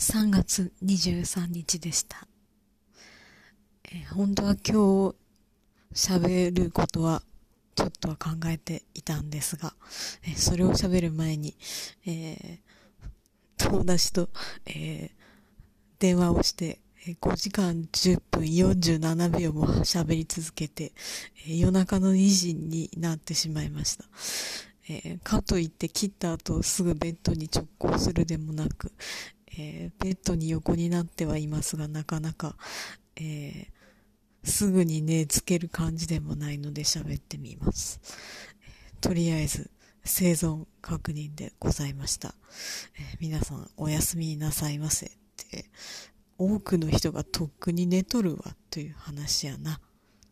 3月23日でした。えー本当は今日喋ることはちょっとは考えていたんですが、えーそれを喋る前に、えー友達と、え電話をして、え5時間10分47秒も喋り続けて、え夜中の2時になってしまいました。えかといって切った後すぐベッドに直行するでもなく、えーベッドに横になってはいますが、なかなか、えーすぐに寝つける感じでもないので喋ってみます。とりあえず、生存確認でございました。え皆さん、おやすみなさいませって、多くの人がとっくに寝とるわという話やな。